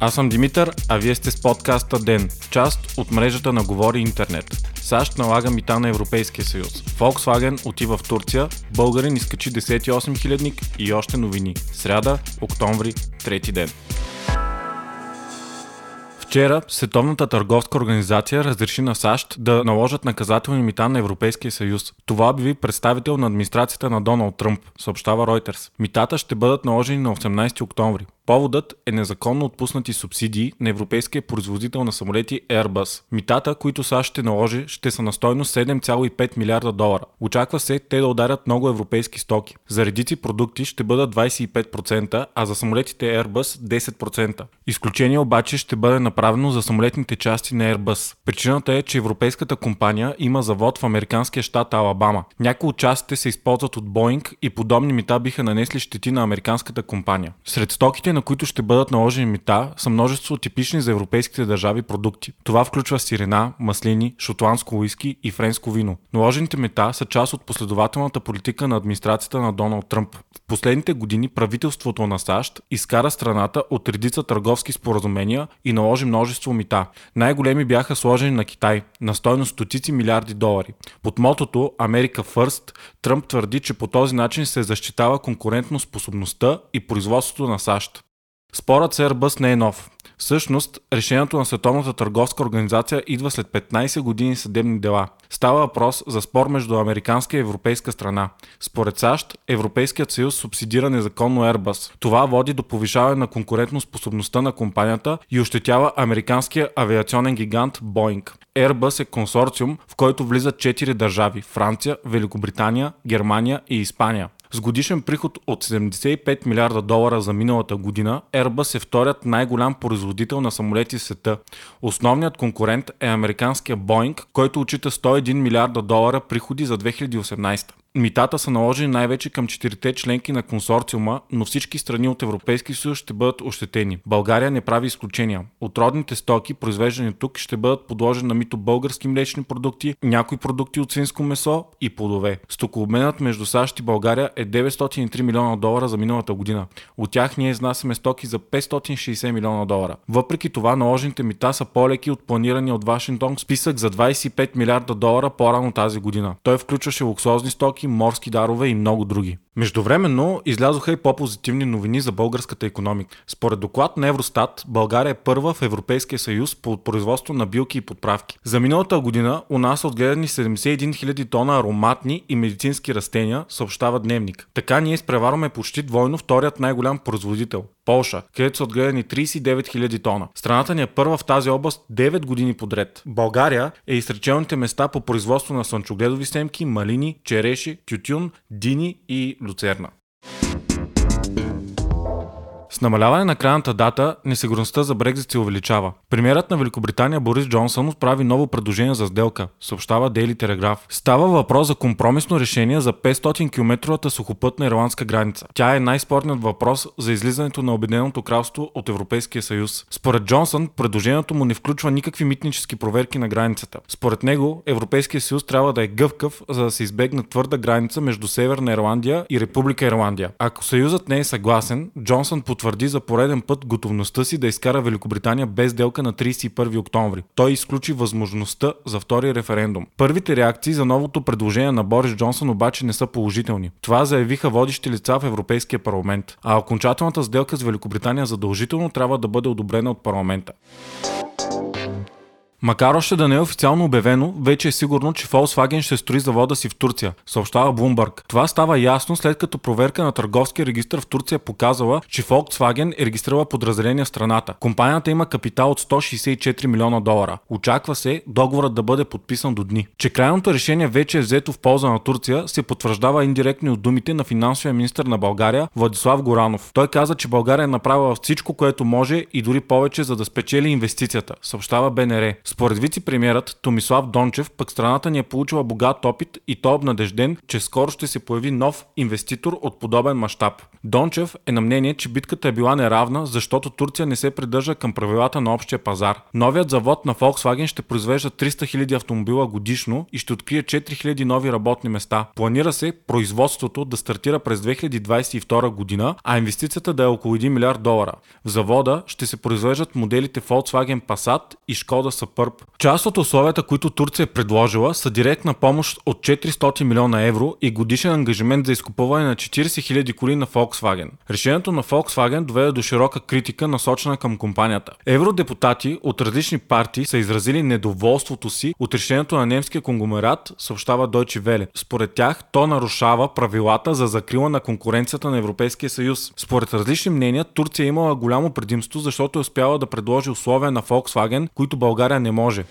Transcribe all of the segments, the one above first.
Аз съм Димитър, а вие сте с подкаста ДЕН, част от мрежата на Говори Интернет. САЩ налага мита на Европейския съюз. Volkswagen отива в Турция, българин изкачи 10 хилядник и още новини. Сряда, октомври, трети ден. Вчера Световната търговска организация разреши на САЩ да наложат наказателни мита на Европейския съюз. Това обяви представител на администрацията на Доналд Тръмп, съобщава Reuters. Митата ще бъдат наложени на 18 октомври. Поводът е незаконно отпуснати субсидии на европейския производител на самолети Airbus. Митата, които САЩ ще наложи, ще са на стойност 7,5 милиарда долара. Очаква се те да ударят много европейски стоки. За редици продукти ще бъдат 25%, а за самолетите Airbus 10%. Изключение обаче ще бъде направено за самолетните части на Airbus. Причината е, че европейската компания има завод в американския щат Алабама. Някои от частите се използват от Boeing и подобни мита биха нанесли щети на американската компания. Сред стоките на които ще бъдат наложени мита, са множество типични за европейските държави продукти. Това включва сирена, маслини, шотландско уиски и френско вино. Наложените мита са част от последователната политика на администрацията на Доналд Тръмп. В последните години правителството на САЩ изкара страната от редица търговски споразумения и наложи множество мита. Най-големи бяха сложени на Китай, на стойност стотици милиарди долари. Под мотото Америка First, Тръмп твърди, че по този начин се защитава конкурентно способността и производството на САЩ. Спорът с Airbus не е нов. Всъщност, решението на Световната търговска организация идва след 15 години съдебни дела. Става въпрос за спор между американска и европейска страна. Според САЩ, Европейският съюз субсидира незаконно Airbus. Това води до повишаване на конкурентоспособността на компанията и ощетява американския авиационен гигант Boeing. Airbus е консорциум, в който влизат 4 държави – Франция, Великобритания, Германия и Испания. С годишен приход от 75 милиарда долара за миналата година, Airbus е вторият най-голям производител на самолети в света. Основният конкурент е американския Boeing, който очита 101 милиарда долара приходи за 2018. Митата са наложени най-вече към четирите членки на консорциума, но всички страни от Европейски съюз ще бъдат ощетени. България не прави изключения. Отродните стоки, произвеждани тук, ще бъдат подложени на мито български млечни продукти, някои продукти от свинско месо и плодове. Стокообменът между САЩ и България е 903 милиона долара за миналата година. От тях ние изнасяме стоки за 560 милиона долара. Въпреки това, наложените мита са по-леки от планирания от Вашингтон списък за 25 милиарда долара по-рано тази година. Той включваше луксозни стоки, морски дарове и много други. Междувременно излязоха и по-позитивни новини за българската економика. Според доклад на Евростат, България е първа в Европейския съюз по производство на билки и подправки. За миналата година у нас са отгледани 71 000 тона ароматни и медицински растения, съобщава Дневник. Така ние изпреварваме почти двойно вторият най-голям производител. Полша, където са отгледани 39 000 тона. Страната ни е първа в тази област 9 години подред. България е изречените места по производство на слънчогледови семки, малини, череши, тютюн, дини и Luterna. С намаляване на крайната дата, несигурността за Брекзит се увеличава. Премьерът на Великобритания Борис Джонсън отправи ново предложение за сделка, съобщава Daily Telegraph. Става въпрос за компромисно решение за 500 км сухопътна ирландска граница. Тя е най-спорният въпрос за излизането на Обединеното кралство от Европейския съюз. Според Джонсън, предложението му не включва никакви митнически проверки на границата. Според него, Европейския съюз трябва да е гъвкав, за да се избегне твърда граница между Северна Ирландия и Република Ирландия. Ако съюзът не е съгласен, Джонсън потвърди потвърди за пореден път готовността си да изкара Великобритания без делка на 31 октомври. Той изключи възможността за втори референдум. Първите реакции за новото предложение на Борис Джонсън обаче не са положителни. Това заявиха водещи лица в Европейския парламент. А окончателната сделка с Великобритания задължително трябва да бъде одобрена от парламента. Макар още да не е официално обявено, вече е сигурно, че Volkswagen ще строи завода си в Турция, съобщава Bloomberg. Това става ясно след като проверка на търговския регистр в Турция показала, че Volkswagen е регистрирала подразделение в страната. Компанията има капитал от 164 милиона долара. Очаква се договорът да бъде подписан до дни. Че крайното решение вече е взето в полза на Турция, се потвърждава индиректно от думите на финансовия министр на България Владислав Горанов. Той каза, че България е направила всичко, което може и дори повече, за да спечели инвестицията, съобщава БНР. Според вице-премьерът Томислав Дончев, пък страната ни е получила богат опит и то обнадежден, че скоро ще се появи нов инвеститор от подобен мащаб. Дончев е на мнение, че битката е била неравна, защото Турция не се придържа към правилата на общия пазар. Новият завод на Volkswagen ще произвежда 300 000 автомобила годишно и ще открие 4000 нови работни места. Планира се производството да стартира през 2022 година, а инвестицията да е около 1 милиард долара. В завода ще се произвеждат моделите Volkswagen Passat и Skoda Superb. Част от условията, които Турция е предложила, са директна помощ от 400 милиона евро и годишен ангажимент за изкупуване на 40 000 коли на Volkswagen. Решението на Volkswagen доведе до широка критика, насочена към компанията. Евродепутати от различни партии са изразили недоволството си от решението на немския конгломерат, съобщава Deutsche Welle. Според тях, то нарушава правилата за закрила на конкуренцията на Европейския съюз. Според различни мнения, Турция е имала голямо предимство, защото е успяла да предложи условия на Volkswagen, които България не може.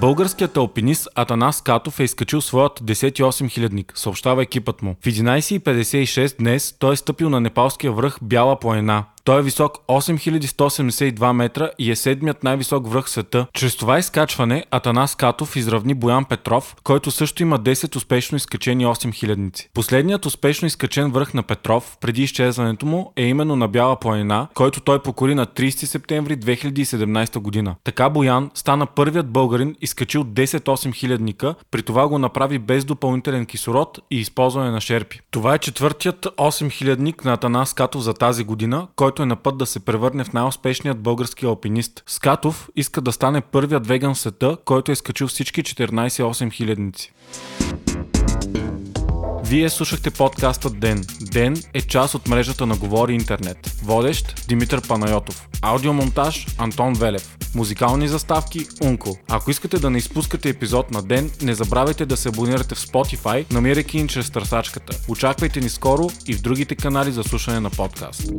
Българският алпинист Атанас Катов е изкачил своят 10-8 хилядник, съобщава екипът му. В 11.56 днес той е стъпил на непалския връх Бяла планина. Той е висок 8182 метра и е седмият най-висок връх в света. Чрез това изкачване Атанас Катов изравни Боян Петров, който също има 10 успешно изкачени 8 хилядници. Последният успешно изкачен връх на Петров преди изчезването му е именно на Бяла планина, който той покори на 30 септември 2017 година. Така Боян стана първият българин изкачил 10-8 хилядника, при това го направи без допълнителен кислород и използване на шерпи. Това е четвъртият 8 хилядник на Атанас Катов за тази година, който който е на път да се превърне в най-успешният български алпинист. Скатов иска да стане първият веган в света, който е скачил всички 14-8 хилядници. Вие слушахте подкаста Ден. Ден е част от мрежата на Говори Интернет. Водещ Димитър Панайотов. Аудиомонтаж Антон Велев. Музикални заставки Унко. Ако искате да не изпускате епизод на ден, не забравяйте да се абонирате в Spotify, намирайки ни чрез търсачката. Очаквайте ни скоро и в другите канали за слушане на подкаст.